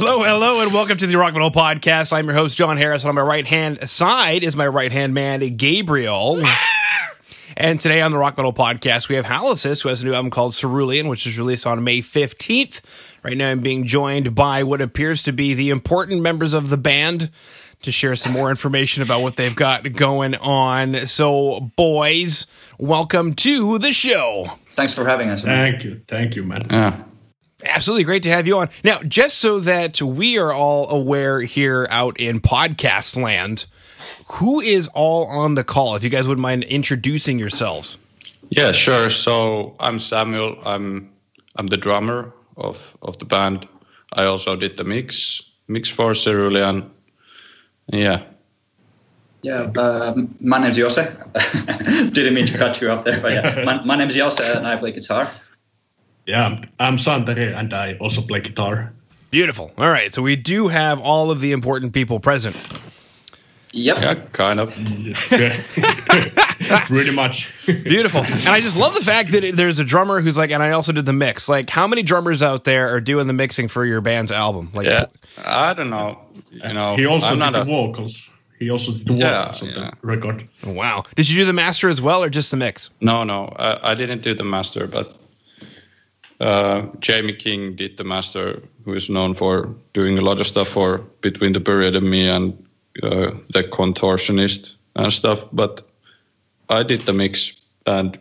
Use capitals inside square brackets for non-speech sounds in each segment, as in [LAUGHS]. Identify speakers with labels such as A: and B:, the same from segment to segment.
A: Hello, hello, and welcome to the Rock Metal Podcast. I'm your host, Jon Harris, and on my right hand side is my right hand man, Gabriel. [LAUGHS] and today on the Rock Metal Podcast, we have Halysis, who has a new album called Cerulean, which is released on May 15th. Right now, I'm being joined by what appears to be the important members of the band to share some more information about what they've got going on. So, boys, welcome to the show.
B: Thanks for having us.
C: Thank you. Thank you, man.
A: Yeah. Absolutely great to have you on. Now, just so that we are all aware here out in podcast land, who is all on the call? If you guys wouldn't mind introducing yourselves.
D: Yeah, sure. So I'm Samuel. I'm I'm the drummer of of the band. I also did the mix mix for Cerulean. Yeah.
B: Yeah, uh, my name's Jose. [LAUGHS] Didn't mean to cut you off there, but yeah, [LAUGHS] my, my name's Jose and I play guitar.
C: Yeah, I'm Santeri and I also play guitar.
A: Beautiful. All right, so we do have all of the important people present.
B: Yep.
D: Yeah, kind of. [LAUGHS]
C: Pretty much.
A: Beautiful. And I just love the fact that there's a drummer who's like, and I also did the mix. Like, how many drummers out there are doing the mixing for your band's album? Like,
D: yeah, I don't know. You know,
C: he also
D: I'm
C: did the
D: a,
C: vocals. He also did the
D: Yeah,
C: vocals of
D: yeah.
C: the record.
A: wow. Did you do the master as well, or just the mix?
D: No, no, I, I didn't do the master, but uh, Jamie King did the master, who is known for doing a lot of stuff for Between the Buried and Me and uh, the Contortionist and stuff. But I did the mix, and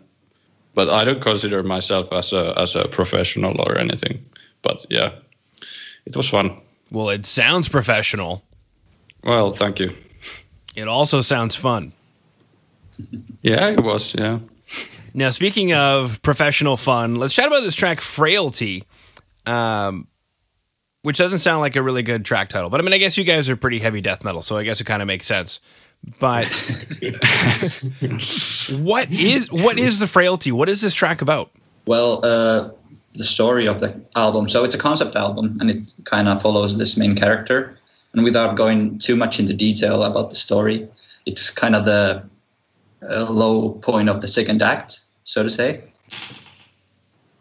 D: but I don't consider myself as a as a professional or anything. But yeah, it was fun.
A: Well, it sounds professional.
D: Well, thank you.
A: It also sounds fun. [LAUGHS]
D: Yeah, it was. Yeah.
A: Now, speaking of professional fun, let's chat about this track, Frailty, um, which doesn't sound like a really good track title. But I mean, I guess you guys are pretty heavy death metal, so I guess it kind of makes sense. But [LAUGHS] what is what is the Frailty? What is this track about?
B: Well, uh, the story of the album. So it's a concept album, and it kind of follows this main character. And without going too much into detail about the story, it's kind of the uh, low point of the second act, so to say.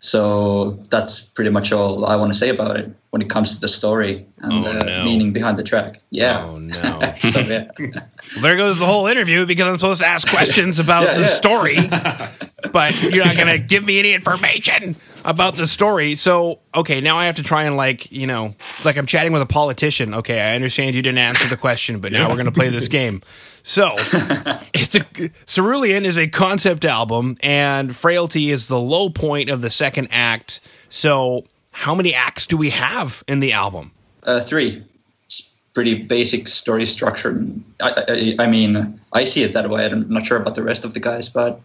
B: So that's pretty much all I want to say about it when it comes to the story and
A: Oh,
B: the
A: no.
B: meaning behind the track. Yeah.
A: Oh, no. [LAUGHS]
B: so, yeah. [LAUGHS]
A: Well, there goes the whole interview because I'm supposed to ask questions about
B: Yeah,
A: the
B: yeah.
A: story, [LAUGHS] but you're not going to give me any information about the story. So, okay, now I have to try and like, you know, like I'm chatting with a politician. Okay, I understand you didn't answer the question, but now we're going to play this game. So, [LAUGHS] it's a Cerulean is a concept album, and Frailty is the low point of the second act. So, how many acts do we have in the album?
B: Uh, three. It's pretty basic story structure. I, I, I mean, I see it that way. I'm not sure about the rest of the guys, but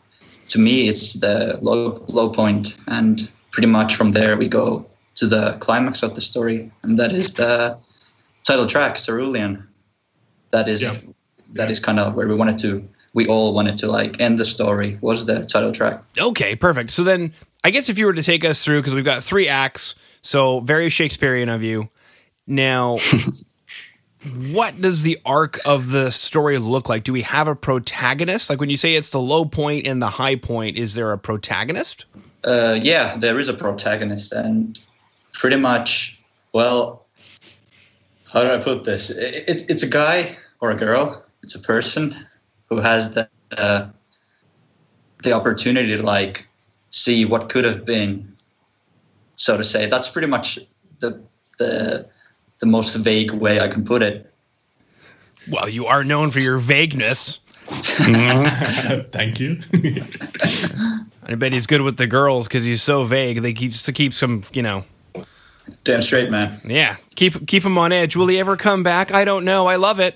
B: to me, it's the low low point, and pretty much from there we go to the climax of the story, and that is the title track, Cerulean. That is
C: Yeah.
B: That is kind of where we wanted to. We all wanted to like end the story. Was the title track?
A: Okay, perfect. So then, I guess if you were to take us through, because we've got three acts, so very Shakespearean of you. Now, [LAUGHS] what does the arc of the story look like? Do we have a protagonist? Like when you say it's the low point and the high point, is there a protagonist?
B: Uh, yeah, there is a protagonist, and pretty much, well, how do I put this? I- It's it's a guy or a girl. It's a person who has the uh, the opportunity to like see what could have been, so to say. That's pretty much the the the most vague way I can put it.
A: Well, you are known for your vagueness. [LAUGHS]
C: Thank you. [LAUGHS]
A: I bet he's good with the girls because he's so vague. They keep to keep some, you know,
B: Damn straight, man.
A: yeah, keep keep him on edge. Will he ever come back? I don't know. I love it.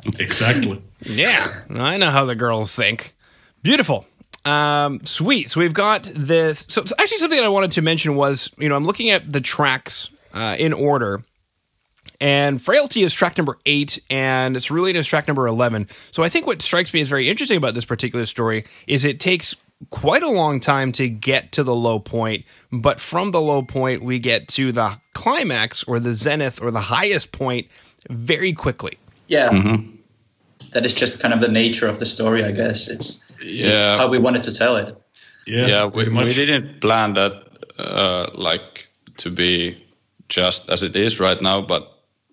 A: [LAUGHS]
C: exactly.
A: Yeah, I know how the girls think. Beautiful. Um, sweet. So we've got this. So, so actually, something that I wanted to mention was, you know, I'm looking at the tracks uh, in order, and Frailty is track number eight, and it's really is track number eleven. So I think what strikes me as very interesting about this particular story is it takes quite a long time to get to the low point, but from the low point we get to the climax or the zenith or the highest point very quickly.
B: Yeah. That is just kind of the nature of the story, I guess. It's,
D: Yeah.
B: it's how we wanted to tell it.
C: Yeah,
D: yeah, we, we didn't plan that uh, like to be just as it is right now, but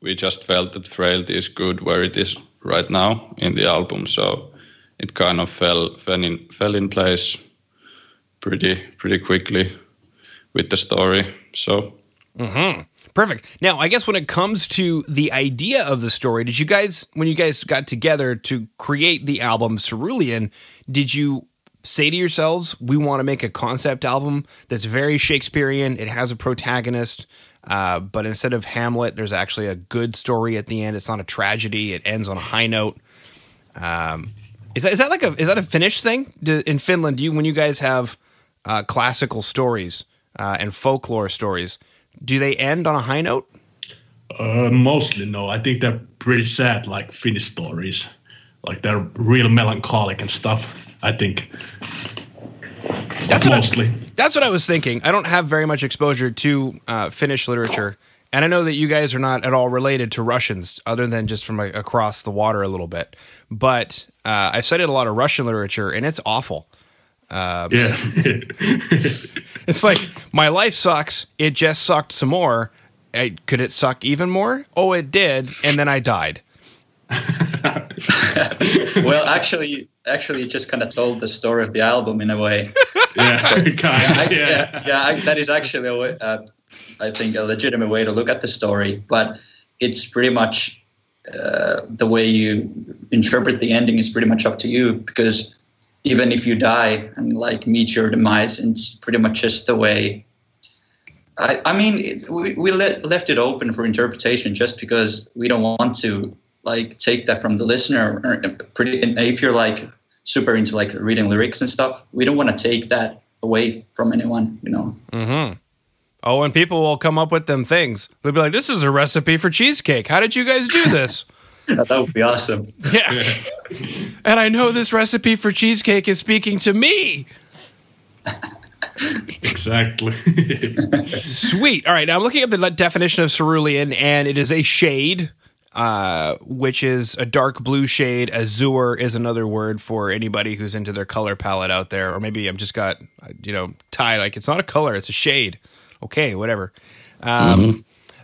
D: we just felt that Frailty is good where it is right now in the album, so it kind of fell fell in fell in place pretty pretty quickly with the story. So
A: Mm-hmm. Perfect. Now, I guess when it comes to the idea of the story, did you guys, when you guys got together to create the album Cerulean, did you say to yourselves, we want to make a concept album that's very Shakespearean? It has a protagonist, uh, but instead of Hamlet, there's actually a good story at the end. It's not a tragedy. It ends on a high note. Um, is that is that like a is that a Finnish thing Do, in Finland? Do you when you guys have uh, classical stories uh, and folklore stories? Do they end on a high note?
C: Uh, mostly no. I think they're pretty sad, like Finnish stories. Like they're real melancholic and stuff. I think.
A: That's
C: mostly.
A: I, that's what I was thinking. I don't have very much exposure to uh, Finnish literature, and I know that you guys are not at all related to Russians, other than just from a, across the water a little bit. But uh, I've studied a lot of Russian literature, and it's awful.
C: Uh, yeah. [LAUGHS]
A: it's like my life sucks. It just sucked some more. I, could it suck even more? Oh, it did, and then I died. [LAUGHS] [LAUGHS]
B: well, actually, actually, it just kind of told the story of the album in a way.
C: yeah,
B: but, yeah, I, yeah, yeah I, that is actually a way, uh, I think a legitimate way to look at the story. But it's pretty much uh, the way you interpret the ending is pretty much up to you because even if you die and like meet your demise, it's pretty much just the way. I, I mean, it, we, we let, left it open for interpretation just because we don't want to like take that from the listener. Pretty, if you're like super into like reading lyrics and stuff, we don't want to take that away from anyone, you know.
A: Mm-hmm. Oh, and people will come up with them things. They'll be like, "This is a recipe for cheesecake. How did you guys do this?" [LAUGHS]
B: that would be awesome. [LAUGHS]
A: Yeah. and I know this recipe for cheesecake is speaking to me.
C: exactly. [LAUGHS]
A: Sweet. All right. Now I'm looking at the definition of cerulean, and it is a shade, uh, which is a dark blue shade. Azure is another word for anybody who's into their color palette out there. Or maybe I've just got, you know, tie. Like it's not a color, it's a shade. Okay, whatever. Um, mm-hmm.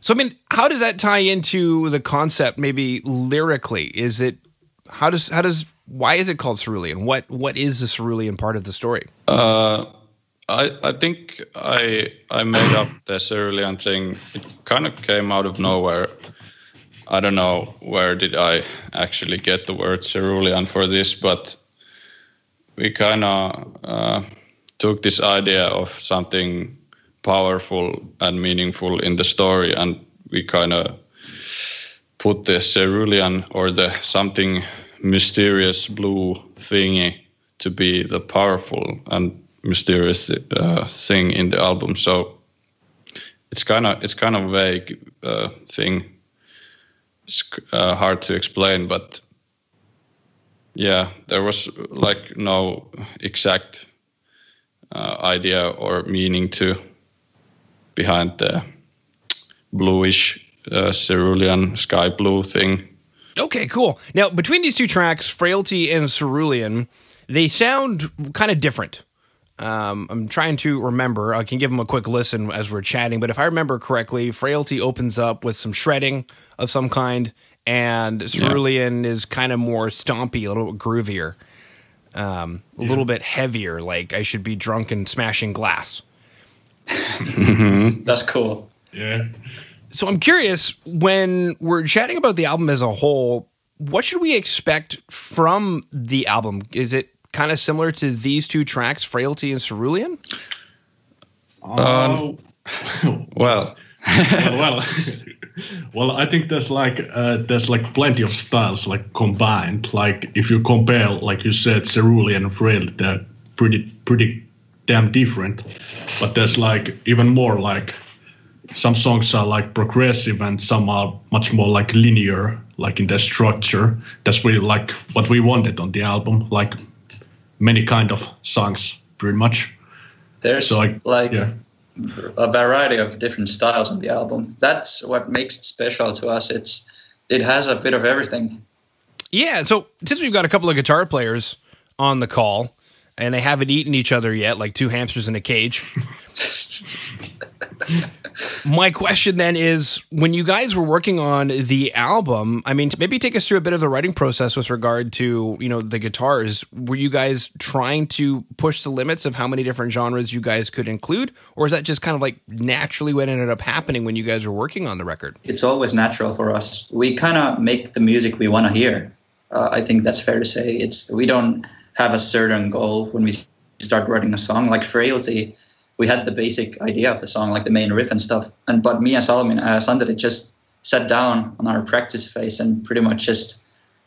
A: So I mean, how does that tie into the concept? Maybe lyrically, is it how does how does why is it called cerulean? What what is the cerulean part of the story?
D: Uh, I I think I I made up the cerulean thing. It kind of came out of nowhere. I don't know where did I actually get the word cerulean for this, but we kind of uh, took this idea of something powerful and meaningful in the story, and we kind of put the cerulean or the something mysterious blue thingy to be the powerful and mysterious uh, thing in the album. So it's kind of it's kind of vague uh, thing. It's uh, hard to explain, but yeah, there was like no exact uh, idea or meaning to behind the bluish uh, cerulean sky blue thing.
A: Okay, cool. Now, between these two tracks, Frailty and Cerulean, they sound kind of different. Um, I'm trying to remember. I can give them a quick listen as we're chatting, but if I remember correctly, Frailty opens up with some shredding of some kind, and Cerulean yeah. is kind of more stompy, a little groovier, um, a yeah. little bit heavier, like I should be drunk and smashing glass.
B: That's cool.
C: Yeah.
A: So I'm curious when we're chatting about the album as a whole, what should we expect from the album? Is it kind of similar to these two tracks, Frailty and Cerulean?
D: Um, [LAUGHS] well,
C: well, well, [LAUGHS] well, I think there's like uh, there's like plenty of styles like combined. Like if you compare, like you said, Cerulean and Frailty, they're pretty pretty damn different. But there's like even more like some songs are like progressive and some are much more like linear, like in their structure. That's really like what we wanted on the album, like many kind of songs, pretty much.
B: There's so I, like yeah. a variety of different styles on the album. That's what makes it special to us. It's it has a bit of everything.
A: Yeah. So since we've got a couple of guitar players on the call, and they haven't eaten each other yet, like two hamsters in a cage. My question then is when you guys were working on the album, I mean, maybe take us through a bit of the writing process with regard to, you know, the guitars. Were you guys trying to push the limits of how many different genres you guys could include? Or is that just kind of like naturally what ended up happening when you guys were working on the record?
B: It's always natural for us. We kind of make the music we want to hear. Uh, I think that's fair to say. It's we don't have a certain goal when we start writing a song. Like Frailty, we had the basic idea of the song, like the main riff and stuff. And but me and Solomon, uh, Santeri just sat down on our practice phase and pretty much just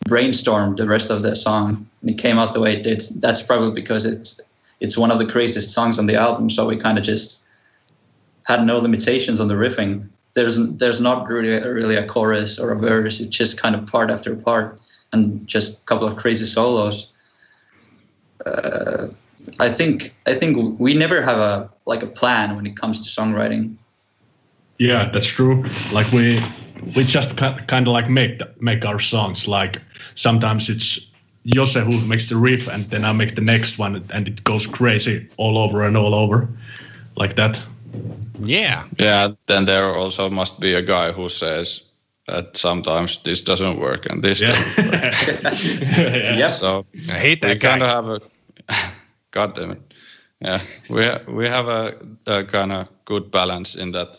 B: brainstormed the rest of the song. And it came out the way it did. That's probably because it's it's one of the craziest songs on the album. So we kind of just had no limitations on the riffing. There's there's not really really a chorus or a verse. It's just kind of part after part and just a couple of crazy solos. Uh, I think I think we never have a like a plan when it comes to songwriting.
C: Yeah, that's true. Like we we just kind of like make make our songs. Like sometimes it's Jose who makes the riff, and then I make the next one, and it goes crazy all over and all over, like that.
A: Yeah.
D: Yeah. Then there also must be a guy who says that sometimes this doesn't work and this
C: Yeah.
D: doesn't work. [LAUGHS]
B: Yeah.
D: So
A: I hate that
D: we kind of have a [LAUGHS] god damn it yeah we ha- we have a, a kind of good balance in that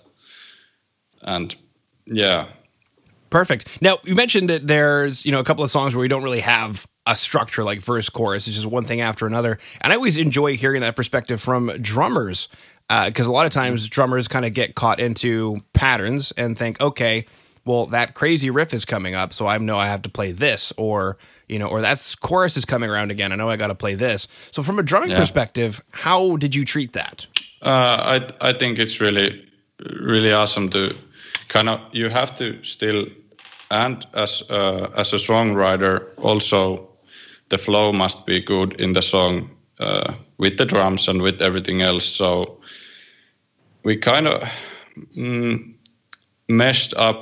D: and yeah
A: Perfect. Now you mentioned that there's you know a couple of songs where we don't really have a structure like verse chorus. It's just one thing after another, and I always enjoy hearing that perspective from drummers uh, because a lot of times drummers kind of get caught into patterns and think, okay, well that crazy riff is coming up, so I know I have to play this, or you know, or that's chorus is coming around again. I know I got to play this. So from a drumming
D: Yeah.
A: perspective, how did you treat that?
D: uh, I I think it's really really awesome to kind of you have to still and as uh, as a songwriter also the flow must be good in the song uh, with the drums and with everything else so we kind of mm, meshed up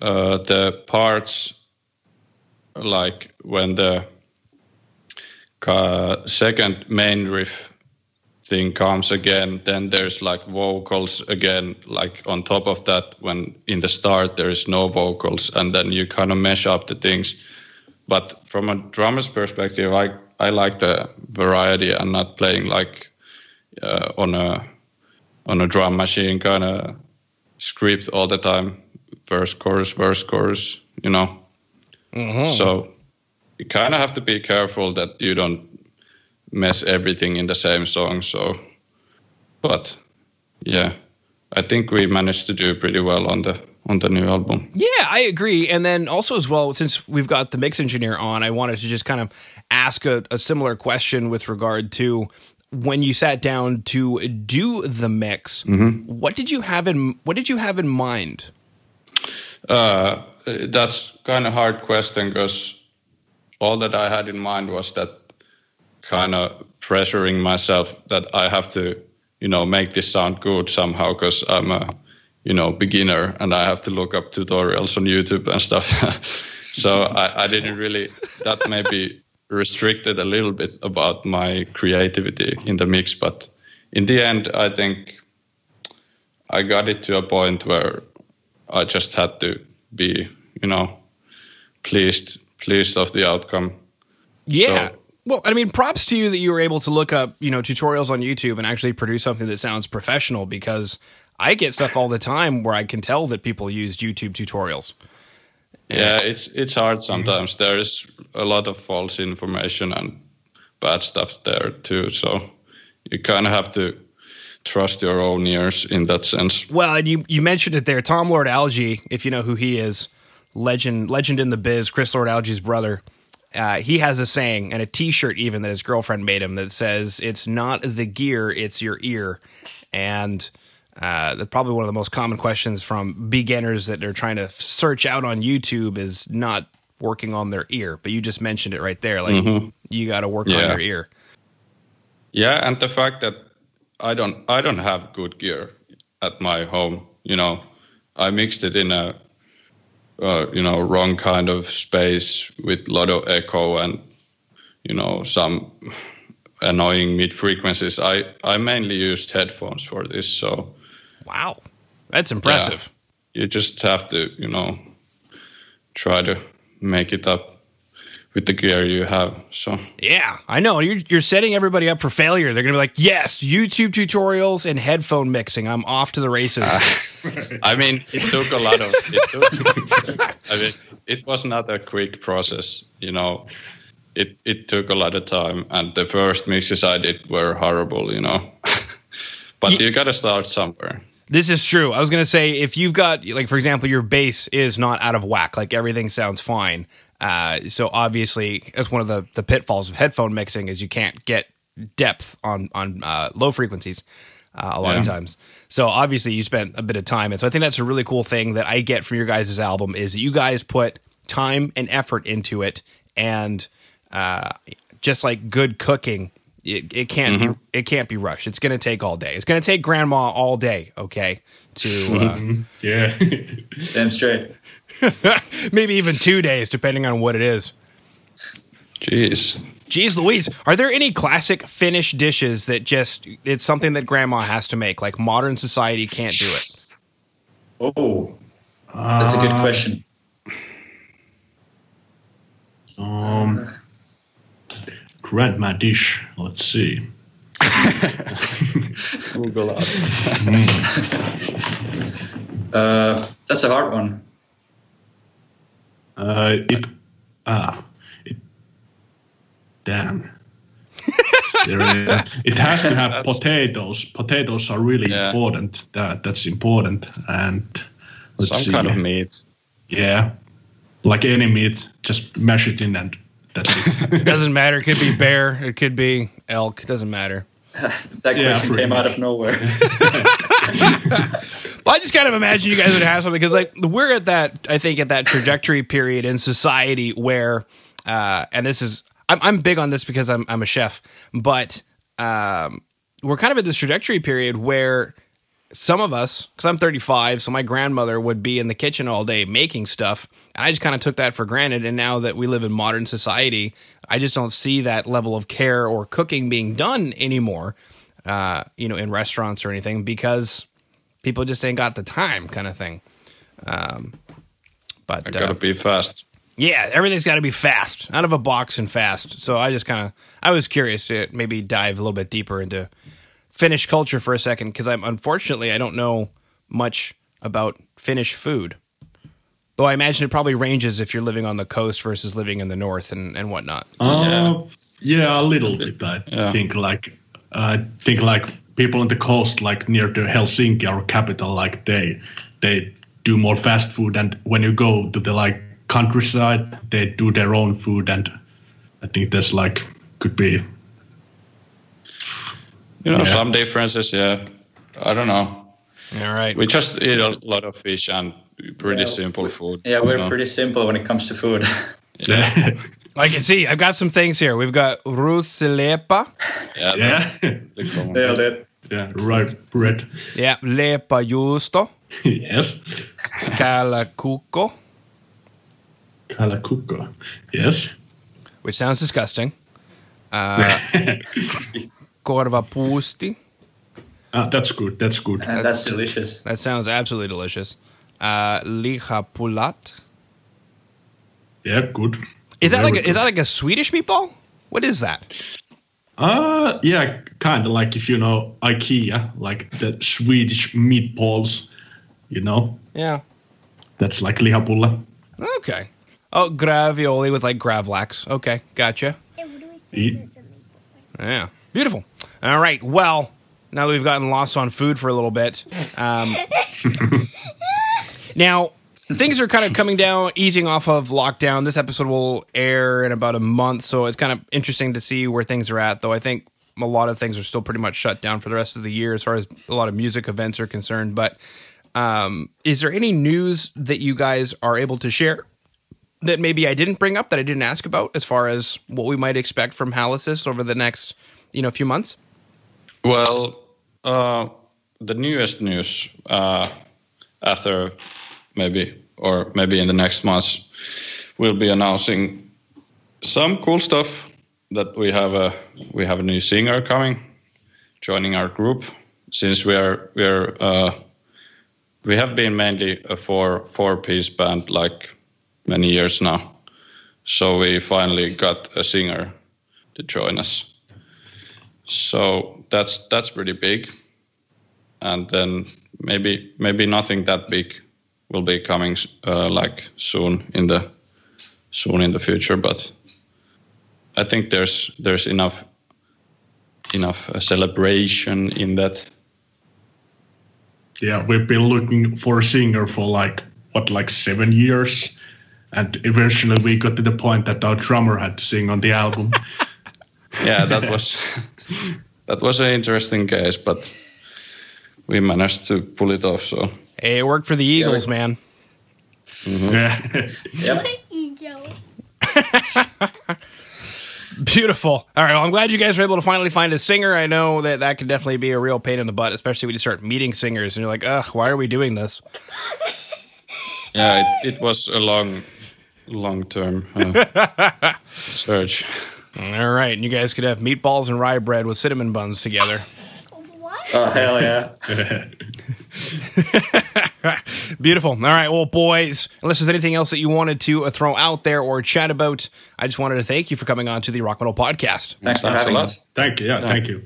D: uh, the parts like when the uh, second main riff thing comes again then there's like vocals again like on top of that when in the start there is no vocals and then you kind of mesh up the things. But from a drummer's perspective i i like the variety and not playing like uh, on a on a drum machine kind of script all the time. Verse chorus verse chorus you know
A: Mm-hmm.
D: so you kind of have to be careful that you don't mess everything in the same song. So, but yeah, I think we managed to do pretty well on the on the new album.
A: Yeah, I agree. And then also as well, since we've got the mix engineer on, I wanted to just kind of ask a, a similar question with regard to when you sat down to do the mix. What did you have in What did you have in mind?
D: Uh, that's kind of hard question because all that I had in mind was that kind of pressuring myself that I have to, you know, make this sound good somehow because I'm a, you know, beginner and I have to look up tutorials on YouTube and stuff. [LAUGHS] so I, I didn't really, that maybe restricted a little bit about my creativity in the mix. But in the end, I think I got it to a point where I just had to be, you know, pleased pleased of the outcome.
A: Yeah.
D: So-
A: well, I mean, props to you that you were able to look up, you know, tutorials on YouTube and actually produce something that sounds professional because I get stuff all the time where I can tell that people used YouTube tutorials.
D: Yeah, it's it's hard sometimes. Mm-hmm. There is a lot of false information and bad stuff there too. So you kind of have to trust your own ears in that sense.
A: Well, and you you mentioned it there, Tom Lord Alge, if you know who he is, legend legend in the biz, Chris Lord Alge's brother. Uh, he has a saying and a T-shirt even that his girlfriend made him that says, "It's not the gear, it's your ear," and uh, that's probably one of the most common questions from beginners that they're trying to search out on YouTube is not working on their ear. But you just mentioned it right there, like you got to work on your ear.
D: Yeah, and the fact that I don't I don't have good gear at my home. You know, I mixed it in a uh, you know wrong kind of space with a lot of echo and you know some annoying mid frequencies. I I mainly used headphones for this, so
A: Wow, that's impressive.
D: Yeah. You just have to, you know, try to make it up with the gear you have. So
A: Yeah, I know. You're, you're setting everybody up for failure. They're going to be like, yes, YouTube tutorials and headphone mixing. I'm off to the races. Ah.
D: I mean, it took a lot of. It took, [LAUGHS] I mean, it was not a quick process. You know, it it took a lot of time, and the first mixes I did were horrible. You know, [LAUGHS] but you got to start somewhere.
A: This is true. I was going to say if you've got like for example your bass is not out of whack, like everything sounds fine. Uh, so obviously it's one of the the pitfalls of headphone mixing is you can't get depth on on uh, low frequencies uh, a lot of times. So obviously you spent a bit of time, and so I think that's a really cool thing that I get from your guys' album is that you guys put time and effort into it, and uh, just like good cooking, it, it can't
D: Mm-hmm.
A: be, it can't be rushed. It's going to take all day. It's going to take grandma all day, okay, to [LAUGHS]
C: Yeah.
B: Damn straight. [LAUGHS]
A: maybe even two days, depending on what it is.
D: Jeez.
A: Jeez Louise, are there any classic Finnish dishes that just it's something that grandma has to make, like modern society can't do it?
B: Oh, that's a good
C: Uh,
B: question.
C: Um, grandma dish. Let's see. [LAUGHS]
D: Google up.
B: Uh, that's a hard one.
C: Uh, it. Ah. It. Damn. There is- [LAUGHS] it has to have potatoes. Potatoes are really
D: Yeah.
C: important. That that's important. And let's
D: Some
C: see.
D: kind of meat.
C: Yeah, like any meat, just mash it in and that's it. [LAUGHS]
A: Doesn't matter. It could be bear. It could be elk. It doesn't matter. [LAUGHS]
B: That question
C: pretty
B: came out of nowhere. [LAUGHS]
A: Well, I just kind of imagine you guys would have something because, like, we're at that, I think, at that trajectory period in society where, uh, and this is, I'm, I'm big on this because I'm, I'm a chef, but um, we're kind of at this trajectory period where some of us, because I'm 35, so my grandmother would be in the kitchen all day making stuff, and I just kind of took that for granted. And now that we live in modern society, I just don't see that level of care or cooking being done anymore, uh, you know, in restaurants or anything because people just ain't got the time, kind of thing. Um, but
D: I
A: uh,
D: gotta be fast.
A: yeah, everything's got to be fast, out of a box and fast. So I just kind of, I was curious to maybe dive a little bit deeper into Finnish culture for a second because I'm unfortunately I don't know much about Finnish food. Though I imagine it probably ranges if you're living on the coast versus living in the north and, and whatnot.
C: Uh, yeah, a little bit. I
D: Yeah.
C: think like I think like people on the coast, like near to Helsinki, our capital, like they they do more fast food, and when you go to the like countryside, they do their own food, and I think there's like could be
D: You know,
C: Yeah.
D: some differences. Yeah. I don't know.
A: All right.
D: We just eat a lot of fish and pretty
B: Yeah,
D: simple food.
B: Yeah, we're
D: know.
B: pretty simple when it comes to food. [LAUGHS]
D: Yeah. [LAUGHS]
A: I can see. I've got some things here. We've got ruuslepa.
D: Yeah.
C: yeah
D: the common-
B: Nailed it.
C: yeah right bread
A: Yeah, lepajuusto. [LAUGHS]
C: yes
A: Kalakukko,
C: kalakukko yes
A: which sounds disgusting. Uh, [LAUGHS] korvapuusti.
C: Ah, that's good that's good
B: And that's delicious.
A: That sounds absolutely delicious. Uh, lihapulat.
C: yeah good
A: Is that like a, is that like a Swedish meatball? What is that?
C: Uh, yeah, kind of like if you know IKEA, like the Swedish meatballs, you know,
A: Yeah.
C: that's like lihapulla.
A: Okay. Oh, gravioli with like gravlax. Okay, gotcha.
C: E-
A: Yeah, beautiful. All right. Well, now that we've gotten lost on food for a little bit, um, [LAUGHS] [LAUGHS] now things are kind of coming down, easing off of lockdown. This episode will air in about a month, so it's kind of interesting to see where things are at. Though I think a lot of things are still pretty much shut down for the rest of the year, as far as a lot of music events are concerned. But um, is there any news that you guys are able to share that maybe I didn't bring up that I didn't ask about, as far as what we might expect from Halysis over the next, you know, few months?
D: Well, uh, the newest news uh, after maybe or maybe in the next months we'll be announcing some cool stuff that we have a we have a new singer coming, joining our group. Since we are we are uh, we have been mainly a four four piece band like many years now, so we finally got a singer to join us. So that's that's pretty big, and then maybe maybe nothing that big will be coming uh, like soon in the soon in the future, but I think there's there's enough enough uh, celebration in that.
C: Yeah, we've been looking for a singer for like what, like seven years, and eventually we got to the point that our drummer had to sing on the album. [LAUGHS]
D: yeah, that was that was an interesting case, but we managed to pull it off. So
A: hey, it worked for the Eagles,
B: Yeah.
A: man. [LAUGHS]
C: Yeah.
B: Yep.
E: Ego. [LAUGHS]
A: Beautiful. All right. Well, I'm glad you guys were able to finally find a singer. I know that that can definitely be a real pain in the butt, especially when you start meeting singers and you're like, ugh, why are we doing this? [LAUGHS]
D: yeah, it, it was a long long term uh, search.
A: All right. And you guys could have meatballs and rye bread with cinnamon buns together.
E: What?
B: Oh hell yeah. [LAUGHS]
A: Beautiful. All right. Well, boys, unless there's anything else that you wanted to uh, throw out there or chat about, I just wanted to thank you for coming on to the Rock Metal Podcast.
B: Thanks for having us.
C: thank you. Yeah, thank you.